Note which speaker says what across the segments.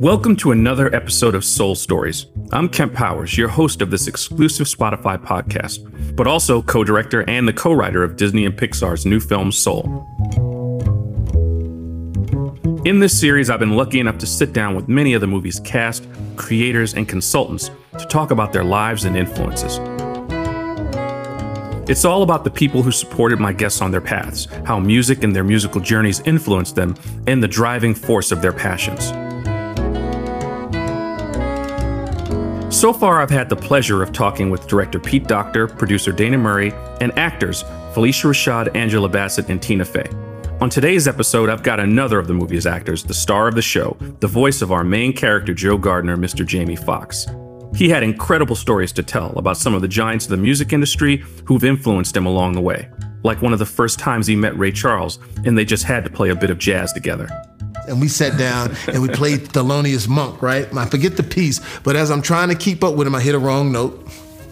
Speaker 1: Welcome to another episode of Soul Stories. I'm Kemp Powers, your host of this exclusive Spotify podcast, but also co director and the co writer of Disney and Pixar's new film Soul. In this series, I've been lucky enough to sit down with many of the movie's cast, creators, and consultants to talk about their lives and influences. It's all about the people who supported my guests on their paths, how music and their musical journeys influenced them, and the driving force of their passions. So far, I've had the pleasure of talking with director Pete Docter, producer Dana Murray, and actors Phylicia Rashad, Angela Bassett, and Tina Fey. On today's episode, I've got another of the movie's actors, the star of the show, the voice of our main character, Joe Gardner, Mr. Jamie Foxx. He had incredible stories to tell about some of the giants of the music industry who've influenced him along the way, like one of the first times he met Ray Charles, and they just had to play a bit of jazz together
Speaker 2: and we sat down and we played Thelonious Monk, right? I forget the piece, but as I'm trying to keep up with him, I hit a wrong note.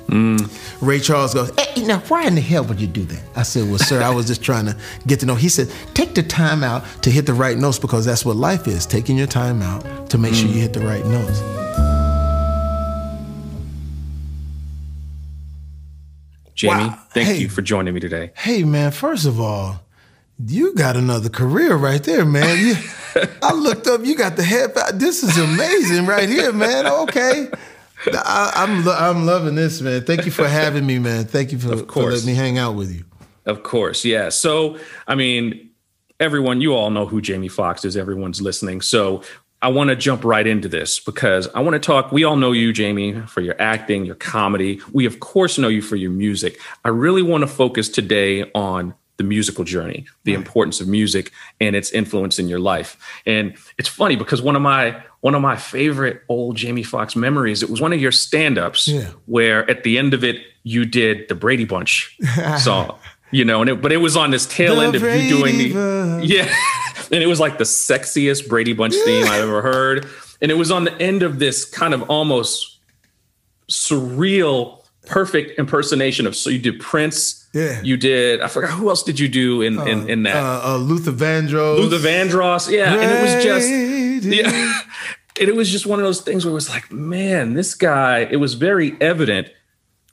Speaker 2: Mm. Ray Charles goes, hey, now why in the hell would you do that? I said, well, sir, I was just trying to get to know. He said, take the time out to hit the right notes because that's what life is, taking your time out to make mm. sure you hit the right notes.
Speaker 1: Jamie, wow. thank hey, you for joining me today.
Speaker 2: Hey, man, first of all, you got another career right there, man. You, I looked up. You got the head. This is amazing right here, man. Okay. I, am I'm, I'm loving this, man. Thank you for having me, man. Thank you for, for letting me hang out with you.
Speaker 1: Of course, yeah. So, I mean, everyone, you all know who Jamie Foxx is. Everyone's listening. So, I want to jump right into this because I want to talk. We all know you, Jamie, for your acting, your comedy. We, of course, know you for your music. I really want to focus today on the musical journey, the right. importance of music and its influence in your life. And it's funny because one of my one of my favorite old Jamie Foxx memories, it was one of your stand-ups yeah. where at the end of it you did the Brady Bunch song. you know, and it, but it was on this tail the end of Brady you doing the Bunch. yeah, and it was like the sexiest Brady Bunch yeah. theme I've ever heard, and it was on the end of this kind of almost surreal, perfect impersonation of so you did Prince, yeah. You did. I forgot who else did you do in in, uh, in that?
Speaker 2: Uh, uh, Luther Vandross.
Speaker 1: Luther Vandross. Yeah, and it was just yeah, and it was just one of those things where it was like, man, this guy. It was very evident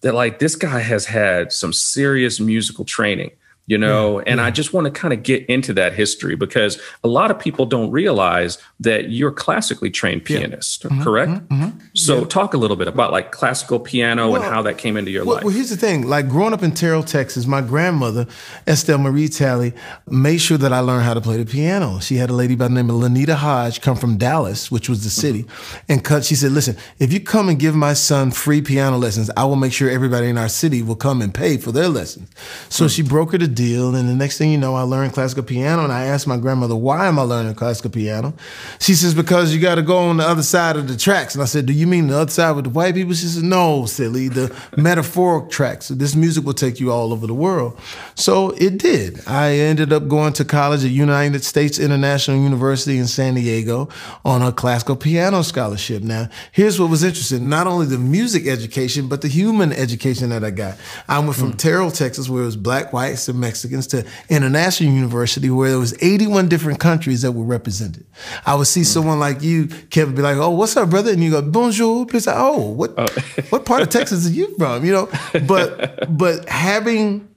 Speaker 1: that like this guy has had some serious musical training you know yeah, and yeah. i just want to kind of get into that history because a lot of people don't realize that you're classically trained pianist yeah. mm-hmm, correct mm-hmm, mm-hmm. so talk a little bit about like classical piano well, and how that came into your
Speaker 2: well,
Speaker 1: life
Speaker 2: well here's the thing like growing up in terrell texas my grandmother estelle marie talley made sure that i learned how to play the piano she had a lady by the name of lanita hodge come from dallas which was the city mm-hmm. and cut she said listen if you come and give my son free piano lessons i will make sure everybody in our city will come and pay for their lessons so mm. she brokered a deal. And the next thing you know, I learned classical piano. And I asked my grandmother, why am I learning classical piano? She says, because you got to go on the other side of the tracks. And I said, do you mean the other side with the white people? She said, no, silly, the metaphoric tracks. This music will take you all over the world. So it did. I ended up going to college at United States International University in San Diego on a classical piano scholarship. Now, here's what was interesting. Not only the music education, but the human education that I got. I went from mm. Terrell, Texas, where it was black, whites, and Mexicans to International University where there was 81 different countries that were represented. I would see mm. someone like you, Kevin, be like, "Oh, what's up, brother?" And you go, "Bonjour." Please, "Oh, what oh. what part of Texas are you from?" You know, but but having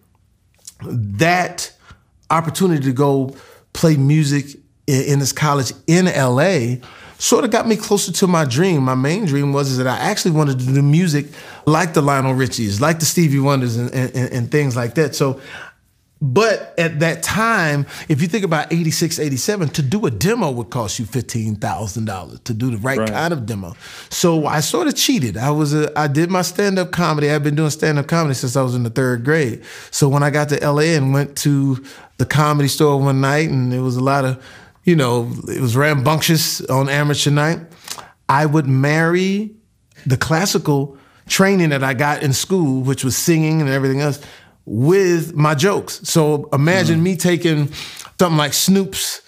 Speaker 2: that opportunity to go play music in, in this college in LA sort of got me closer to my dream. My main dream was is that I actually wanted to do music like the Lionel Richies, like the Stevie Wonders, and, and, and things like that. So but at that time, if you think about 86, 87, to do a demo would cost you $15,000 to do the right, right, kind of demo. So I sort of cheated. I was a, I did my stand-up comedy. I've been doing stand-up comedy since I was in the third grade. So when I got to LA and went to the comedy store one night and it was a lot of, you know, it was rambunctious on amateur night, I would marry the classical training that I got in school, which was singing and everything else with my jokes. So imagine mm. me taking something like Snoop's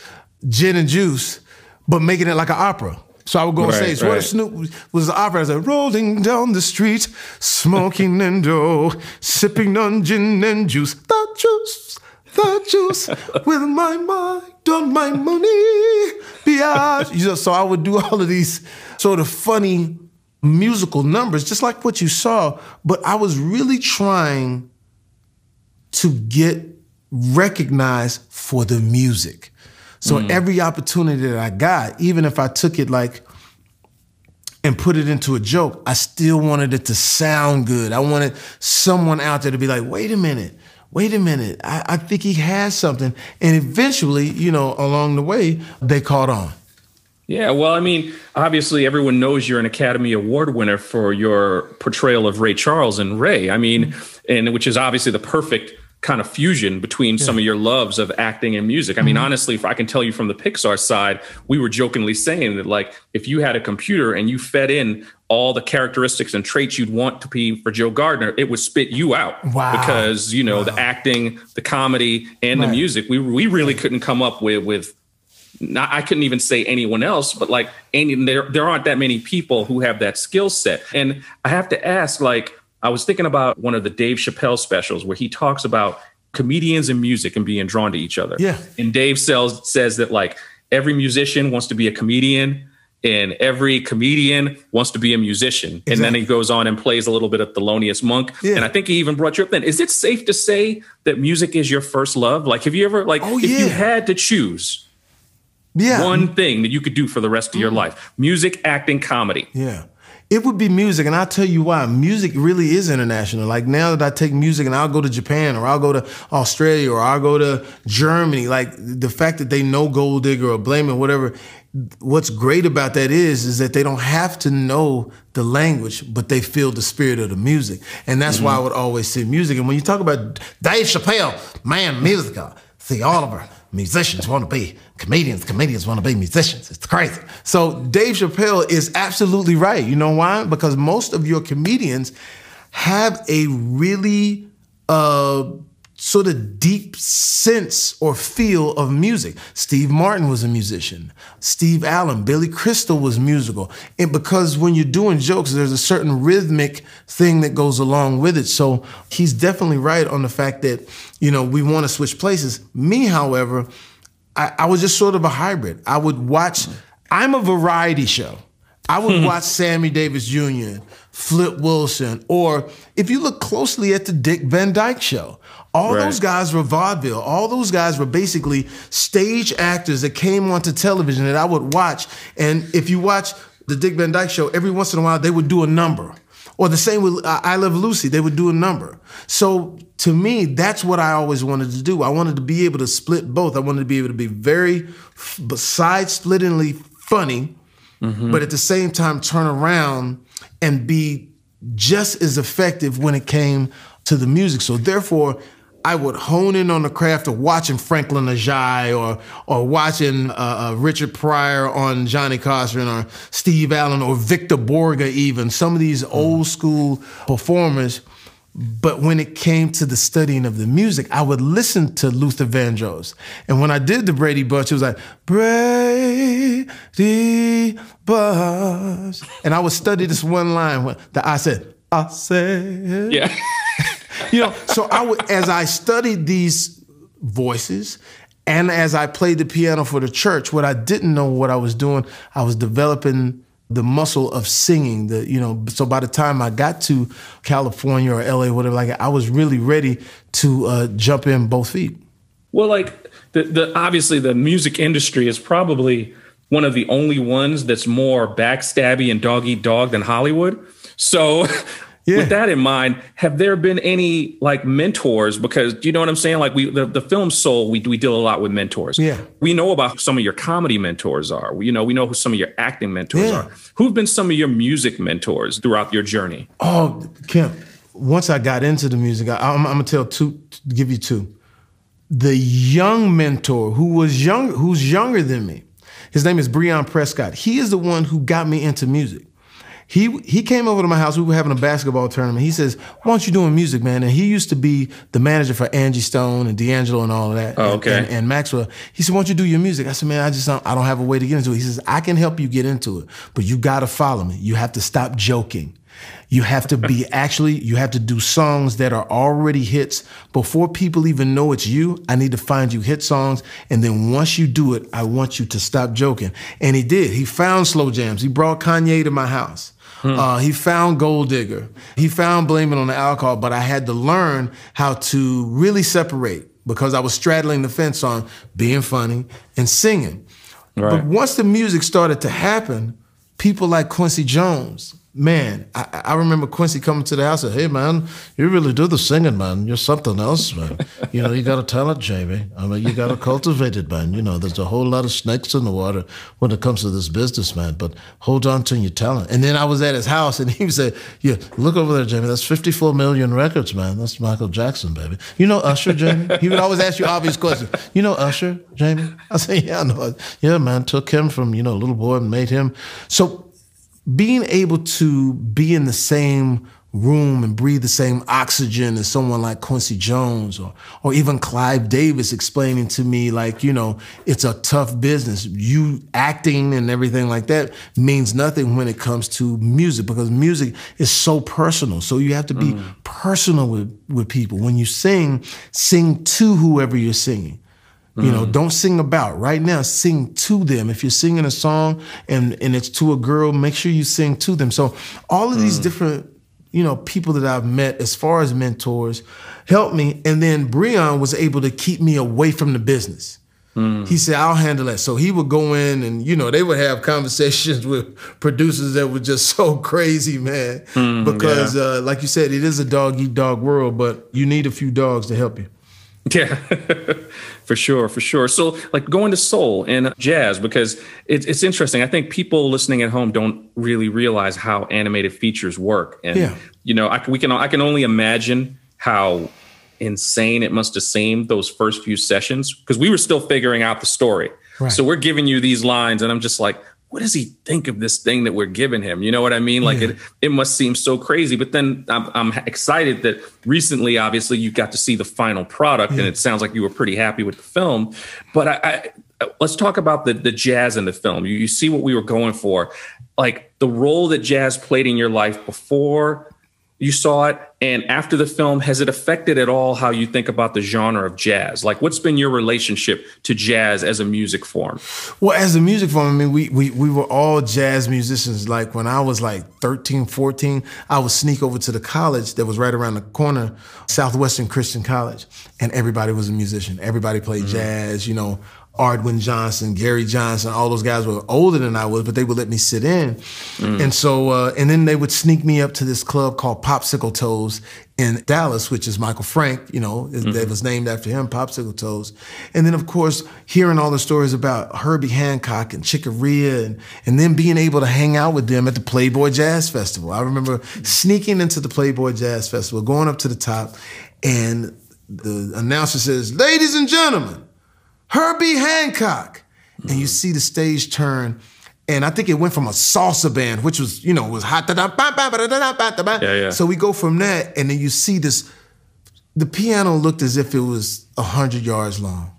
Speaker 2: Gin and Juice, but making it like an opera. So I would go on stage. Right. What if Snoop was the opera? I was like, rolling down the street, smoking and oh, sipping on gin and juice. The juice the juice with my mind on my money. Biatch. You know, so I would do all of these sort of funny musical numbers, just like what you saw. But I was really trying to get recognized for the music. So mm. every opportunity that I got, even if I took it like and put it into a joke, I still wanted it to sound good. I wanted someone out there to be like, wait a minute, wait a minute, I, I think he has something. And eventually, you know, along the way, they caught on.
Speaker 1: Yeah, well, I mean, obviously, everyone knows you're an Academy Award winner for your portrayal of Ray Charles and Ray. I mean, and which is obviously the perfect kind of fusion between yeah. some of your loves of acting and music. I mean, mm-hmm. honestly, if I can tell you from the Pixar side, we were jokingly saying that like if you had a computer and you fed in all the characteristics and traits you'd want to be for Joe Gardner, it would spit you out.
Speaker 2: Wow.
Speaker 1: Because, you know, wow. the acting, the comedy, and right. the music, we we really couldn't come up with with not, I couldn't even say anyone else, but like any there there aren't that many people who have that skill set. And I have to ask, like, I was thinking about one of the Dave Chappelle specials where he talks about comedians and music and being drawn to each other.
Speaker 2: Yeah.
Speaker 1: And Dave sells, says that like every musician wants to be a comedian and every comedian wants to be a musician. Exactly. And then he goes on and plays a little bit of Thelonious Monk. Yeah. And I think he even brought you up then. Is it safe to say that music is your first love? Like, have you ever, like, oh, if yeah. you had to choose yeah. one thing that you could do for the rest of your mm. life music, acting, comedy.
Speaker 2: Yeah. It would be music, and I'll tell you why. Music really is international. Like now that I take music and I'll go to Japan or I'll go to Australia or I'll go to Germany, like the fact that they know Gold Digger or Blame It, whatever, what's great about that is is that they don't have to know the language, but they feel the spirit of the music. And that's mm-hmm. why I would always say music. And when you talk about Dave Chappelle, man, musical, see Oliver musicians want to be comedians, comedians want to be musicians. It's crazy. So Dave Chappelle is absolutely right. You know why? Because most of your comedians have a really uh, sort of deep sense or feel of music. Steve Martin was a musician. Steve Allen, Billy Crystal was musical. And because when you're doing jokes, there's a certain rhythmic thing that goes along with it. So he's definitely right on the fact that, you know, we want to switch places. Me, however, I, I was just sort of a hybrid. I would watch, I'm a variety show. I would watch Sammy Davis Jr., Flip Wilson, or if you look closely at the Dick Van Dyke show, all right. those guys were vaudeville. All those guys were basically stage actors that came onto television that I would watch. And if you watch the Dick Van Dyke show, every once in a while they would do a number. Or the same with I Love Lucy, they would do a number. So to me, that's what I always wanted to do. I wanted to be able to split both. I wanted to be able to be very side splittingly funny, mm-hmm. but at the same time turn around and be just as effective when it came to the music. So therefore, I would hone in on the craft of watching Franklyn Ajaye or or watching uh, uh, Richard Pryor on Johnny Carson or Steve Allen or Victor Borge even some of these old school performers. But when it came to the studying of the music, I would listen to Luther Vandross. And when I did the Brady Bunch, it was like, Brady Bunch. And I would study this one line that I said, I said.
Speaker 1: Yeah.
Speaker 2: you know, so I would, as I studied these voices and as I played the piano for the church, what I didn't know what I was doing, I was developing the muscle of singing. The you know, so by the time I got to California or LA, whatever, like I was really ready to uh, jump in both feet.
Speaker 1: Well, like the, the obviously the music industry is probably one of the only ones that's more backstabby and dog eat dog than Hollywood. So Yeah. With that in mind, have there been any like mentors? Because you know what I'm saying? Like we, the, the film Soul, we, we deal a lot with mentors.
Speaker 2: Yeah.
Speaker 1: We know about who some of your comedy mentors are. You know, we know who some of your acting mentors yeah. are. Who've been some of your music mentors throughout your journey?
Speaker 2: Oh, Kemp, once I got into the music, I, I'm, I'm gonna tell two, give you two. The young mentor who was young, who's younger than me, his name is Breyon Prescott. He is the one who got me into music. He he came over to my house. We were having a basketball tournament. He says, "Why aren't you doing music, man?" And he used to be the manager for Angie Stone and D'Angelo and all of that.
Speaker 1: Oh, okay.
Speaker 2: And, and, and, Maxwell. He said, "Why don't you do your music?" I said, "Man, I just don't, I don't have a way to get into it." He says, "I can help you get into it, but you got to follow me. You have to stop joking." You have to be actually, you have to do songs that are already hits before people even know it's you. I need to find you hit songs. And then once you do it, I want you to stop joking. And he did. He found slow jams. He brought Kanye to my house. Hmm. Uh, he found Gold Digger. He found Blame It on the Alcohol, but I had to learn how to really separate because I was straddling the fence on being funny and singing. Right. But once the music started to happen, people like Quincy Jones, man, I, I, remember Quincy coming to the house and, hey, man, you really do the singing, man. You're something else, man. you know, you got a talent, Jamie. I mean, you got to cultivate it, man. You know, there's a whole lot of snakes in the water when it comes to this business, man. But hold on to your talent. And then I was at his house and he said, yeah, look over there, Jamie. That's 54 million records, man. That's Michael Jackson, baby. You know Usher, Jamie? He would always ask you obvious questions. You know Usher, Jamie? I said, yeah, I know. Yeah, man. Took him from, you know, a little boy and made him. So being able to be in the same room and breathe the same oxygen as someone like Quincy Jones or or even Clive Davis explaining to me like, you know, it's a tough business. You acting and everything like that means nothing when it comes to music because music is so personal. So you have to be mm. personal with with people. When you sing, sing to whoever you're singing. You know, mm. don't sing about. Right now, sing to them. If you're singing a song and and it's to a girl, make sure you sing to them. So all of these mm. different, you know, people that I've met as far as mentors helped me. And then Breyon was able to keep me away from the business. Mm. He said, I'll handle that. So he would go in and, you know, they would have conversations with producers that were just so crazy, man. Mm, because, yeah. uh, like you said, it is a dog eat dog world, but you need a few dogs to help you.
Speaker 1: Yeah, for sure, for sure. So, like going to soul and jazz, because it's, it's interesting. I think people listening at home don't really realize how animated features work, and yeah. you know, I, we can I can only imagine how insane it must have seemed those first few sessions because we were still figuring out the story. Right. So we're giving you these lines, and I'm just like, what does he think of this thing that we're giving him? You know what I mean? Like yeah. it, it must seem so crazy. But then I'm, I'm, excited that recently, obviously, you got to see the final product, yeah. and it sounds like you were pretty happy with the film. But I, I, let's talk about the the jazz in the film. You, you see what we were going for, like the role that jazz played in your life before you saw it and after the film has it affected at all how you think about the genre of jazz? Like what's been your relationship to jazz as a music form?
Speaker 2: Well as a music form i mean we we, we were all jazz musicians. Like when i was like 13 14 i would sneak over to the college that was right around the corner southwestern christian college and everybody was a musician. Everybody played mm-hmm. jazz you know Ardwin Johnson, Gary Johnson, all those guys were older than I was, but they would let me sit in. Mm. And so, uh, and then they would sneak me up to this club called Popsicle Toes in Dallas, which is Michael Frank, you know, mm-hmm. that was named after him, Popsicle Toes. And then, of course, hearing all the stories about Herbie Hancock and Chick Corea and, and then being able to hang out with them at the Playboy Jazz Festival. I remember sneaking into the Playboy Jazz Festival, going up to the top, and the announcer says, Ladies and gentlemen, Herbie Hancock. Mm-hmm. And you see the stage turn. And I think it went from a salsa band, which was, you know, was hot. Yeah, yeah. So we go from that, and then you see this. The piano looked as if it was hundred yards long,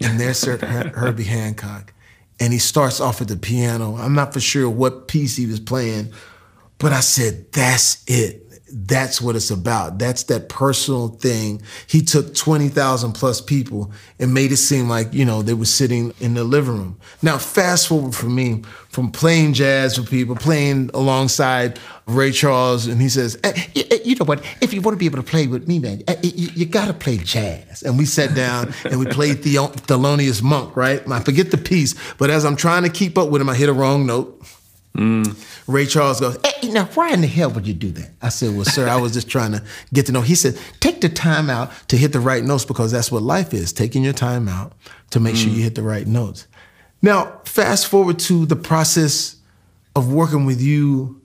Speaker 2: and there's Herbie Hancock, and he starts off at the piano. I'm not for sure what piece he was playing, but I said, "That's it that's what it's about. That's that personal thing. He took 20,000 plus people and made it seem like, you know, they were sitting in the living room. Now, fast forward for me from playing jazz with people, playing alongside Ray Charles, and he says, eh, you know what, if you want to be able to play with me, man, eh, you, got to play jazz. And we sat down and we played the Thelonious Monk, right? I forget the piece, but as I'm trying to keep up with him, I hit a wrong note. Mm. Ray Charles goes, hey, now why in the hell would you do that? I said, well, sir, I was just trying to get to know. He said, take the time out to hit the right notes because that's what life is, taking your time out to make mm. sure you hit the right notes. Now, fast forward to the process of working with you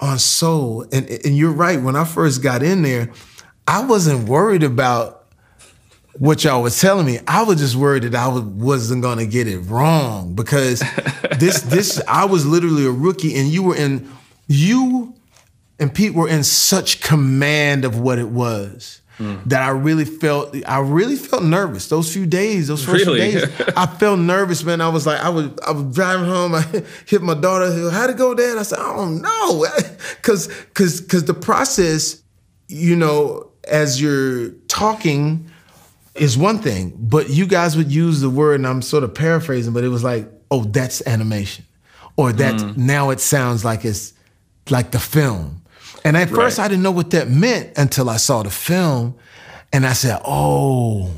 Speaker 2: on soul. And, and you're right, when I first got in there, I wasn't worried about what y'all was telling me. I was just worried that I wasn't gonna get it wrong because this this I was literally a rookie and you were in you and Pete were in such command of what it was. mm. that I really felt I really felt nervous those few days those first really? few days. I felt nervous, man. I was like, I was I was driving home. I hit my daughter. How'd it go, Dad? I said, I don't know, because because because the process, you know, as you're talking, is one thing, but you guys would use the word, and I'm sort of paraphrasing, but it was like, oh, that's animation, or that mm. now it sounds like it's like the film and at first. I didn't know what that meant until I saw the film, and I said, "Oh."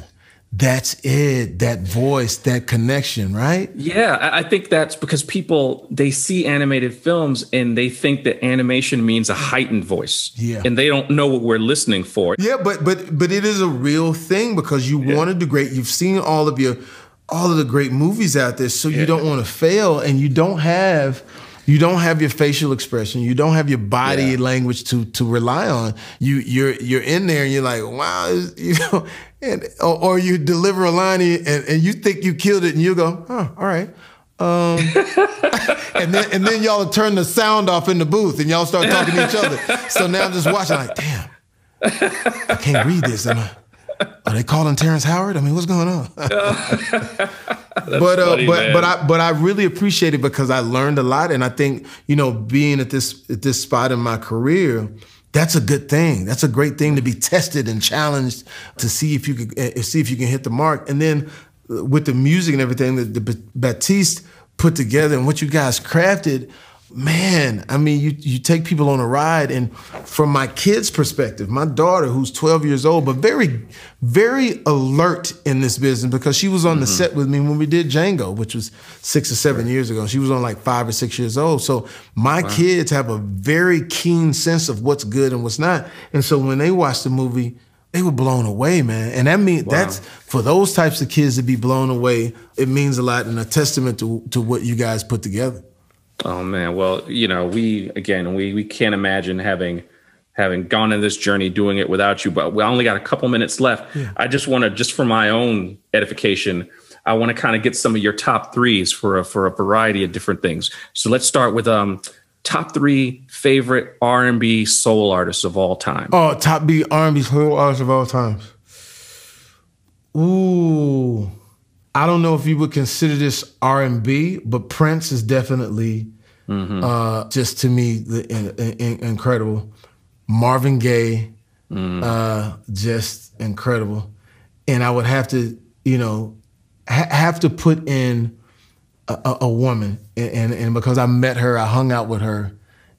Speaker 2: That's it. That voice, that connection, right?
Speaker 1: Yeah, I think that's because people they see animated films and they think that animation means a heightened voice.
Speaker 2: Yeah,
Speaker 1: and they don't know what we're listening for.
Speaker 2: Yeah, but but but it is a real thing because you yeah. wanted the great. You've seen all of your all of the great movies out there, so yeah. you don't want to fail, and you don't have you don't have your facial expression you don't have your body yeah. language to to rely on you you're you're in there and you're like wow you know and or, or you deliver a line and, and you think you killed it and you go oh all right um, and then and then y'all turn the sound off in the booth and y'all start talking to each other so now I'm just watching like damn I can't read this am I are they calling Terrence Howard? I mean, what's going on? but uh, funny, but man. but I but I really appreciate it because I learned a lot, and I think you know being at this at this spot in my career. That's a good thing. That's a great thing to be tested and challenged to see if you can uh, see if you can hit the mark. And then uh, with the music and everything that the Batiste put together and what you guys crafted, man, I mean, you you take people on a ride, and from my kid's perspective, my daughter, who's 12 years old, but very, very alert in this business because she was on mm-hmm. the set with me when we did Django, which was six or seven years ago. She was on like five or six years old. So my wow. kids have a very keen sense of what's good and what's not. And so when they watch the movie, they were blown away, man. And that means wow. that's for those types of kids to be blown away. It means a lot and a testament to to what you guys put together.
Speaker 1: Oh man, well, you know, we again, we we can't imagine having having gone in this journey doing it without you. But we only got a couple minutes left. Yeah. I just want to, just for my own edification, I want to kind of get some of your top threes for a, for a variety of different things. So let's start with um top three favorite R and B soul artists of all time.
Speaker 2: Oh, top B R and B soul artists of all time. Ooh. I don't know if you would consider this R and B, but Prince is definitely mm-hmm. uh, just to me the, in, in, incredible. Marvin Gaye, mm. uh, just incredible. And I would have to, you know, ha- have to put in a, a, a woman, and, and, and because I met her, I hung out with her,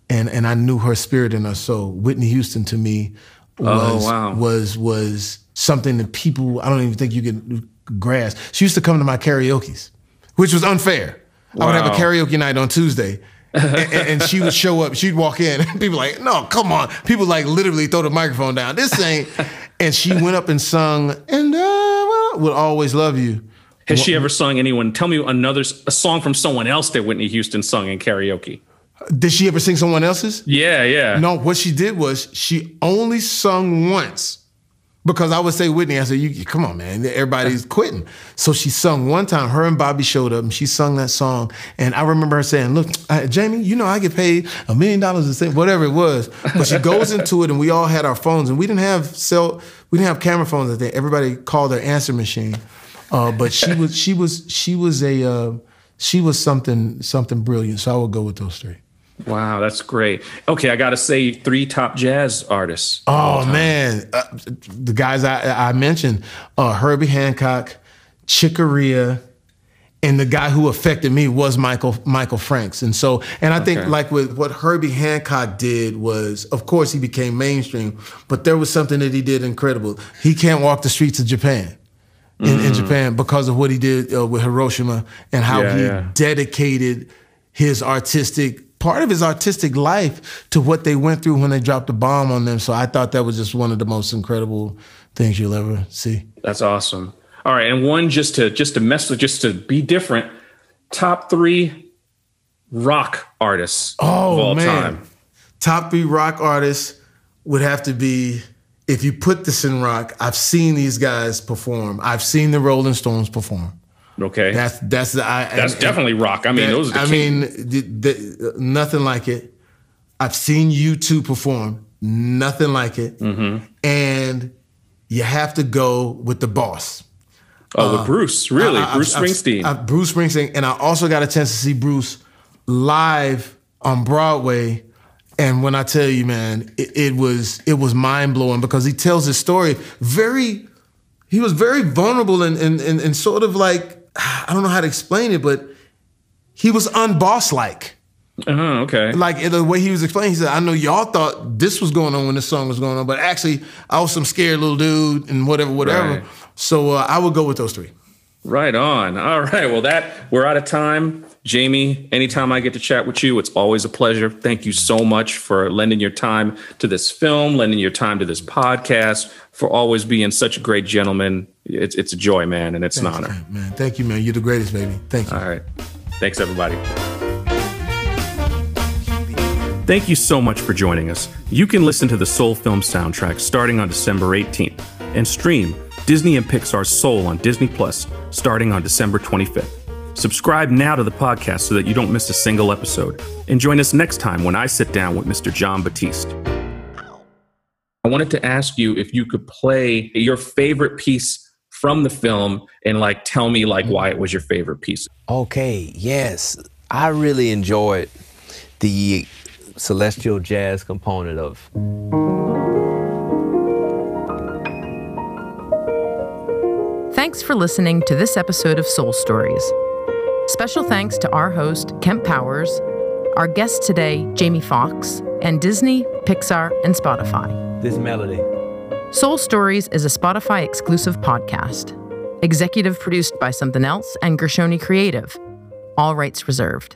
Speaker 2: and and I knew her spirit in her soul. Whitney Houston to me oh, was oh, wow. was was something that people I don't even think you could grasp. She used to come to my karaoke's, which was unfair. Wow. I would have a karaoke night on Tuesday. And, and, she would show up. She'd walk in. People like, no, come on. People like literally throw the microphone down. This ain't. and she went up and sung, and I will always love you.
Speaker 1: Has she ever sung anyone? Tell me another a song from someone else that Whitney Houston sung in karaoke.
Speaker 2: Did she ever sing someone else's?
Speaker 1: Yeah, yeah.
Speaker 2: No, what she did was she only sung once because I would say Whitney, I said, "You come on, man, everybody's quitting." So she sung one time. Her and Bobby showed up, and she sung that song. And I remember her saying, "Look, Jamie, you know I get paid a million dollars to sing, whatever it was." But she goes into it, and we all had our phones, and we didn't have cell, we didn't have camera phones at that. Everybody called their answer machine. Uh, but she was, she was, she was a, uh, she was something, something brilliant. So I would go with those three.
Speaker 1: Wow, that's great. Okay, I got to say three top jazz artists.
Speaker 2: Oh man, uh, the guys I, I mentioned: uh, Herbie Hancock, Chick Corea, and the guy who affected me was Michael Michael Franks. And so, and I think like with what Herbie Hancock did was, of course, he became mainstream, but there was something that he did incredible. He can't walk the streets of Japan. In, mm. in Japan because of what he did uh, with Hiroshima and how yeah, he yeah. dedicated his artistic part of his artistic life to what they went through when they dropped the bomb on them. So I thought that was just one of the most incredible things you'll ever see.
Speaker 1: That's awesome. All right, and one just to just to mess with, just to be different. Top three rock artists oh, of all man. time.
Speaker 2: Top three rock artists would have to be if you put this in rock. I've seen these guys perform. I've seen the Rolling Stones perform.
Speaker 1: Okay,
Speaker 2: that's that's the I,
Speaker 1: that's and, definitely rock. I mean, that, those. I
Speaker 2: mean, the, the, nothing like it. I've seen U2 perform, nothing like it, mm-hmm. and you have to go with the boss.
Speaker 1: Oh, with Bruce, really,
Speaker 2: I- I-
Speaker 1: Bruce Springsteen.
Speaker 2: I've- Bruce Springsteen, and I also got a chance to see Bruce live on Broadway. And when I tell you, man, it, it was it was mind blowing because he tells his story very. He was very vulnerable and, and and and sort of like I don't know how to explain it, but he was unboss like.
Speaker 1: uh-huh, okay.
Speaker 2: Like the way he was explaining, he said, "I know y'all thought this was going on when this song was going on, but actually, I was some scared little dude and whatever, whatever."
Speaker 1: Right.
Speaker 2: So uh, I would go with those three.
Speaker 1: Right on. All right. Well, that we're out of time. Jamie, anytime I get to chat with you, it's always a pleasure. Thank you so much for lending your time to this film, lending your time to this podcast, for always being such a great gentleman. It's it's a joy, man, and it's an honor.
Speaker 2: Man, thank you, man. You're the greatest, baby. Thank you.
Speaker 1: All right. Thanks, everybody. Thank you so much for joining us. You can listen to the Soul Film soundtrack starting on December 18th and stream Disney and Pixar's Soul on Disney Plus starting on December 25th. Subscribe now to the podcast so that you don't miss a single episode. And join us next time when I sit down with Mr. Jon Batiste. I wanted to ask you if you could play your favorite piece from the film and like tell me like why it was your favorite piece.
Speaker 3: Okay, yes. I really enjoyed the celestial jazz component of
Speaker 4: Thanks for listening to this episode of Soul Stories. Special thanks to our host, Kemp Powers, our guest today, Jamie Foxx, and Disney, Pixar, and Spotify.
Speaker 3: this melody.
Speaker 4: Soul Stories is a Spotify exclusive podcast. Executive produced by Something Else and Gershoni Creative. All rights reserved.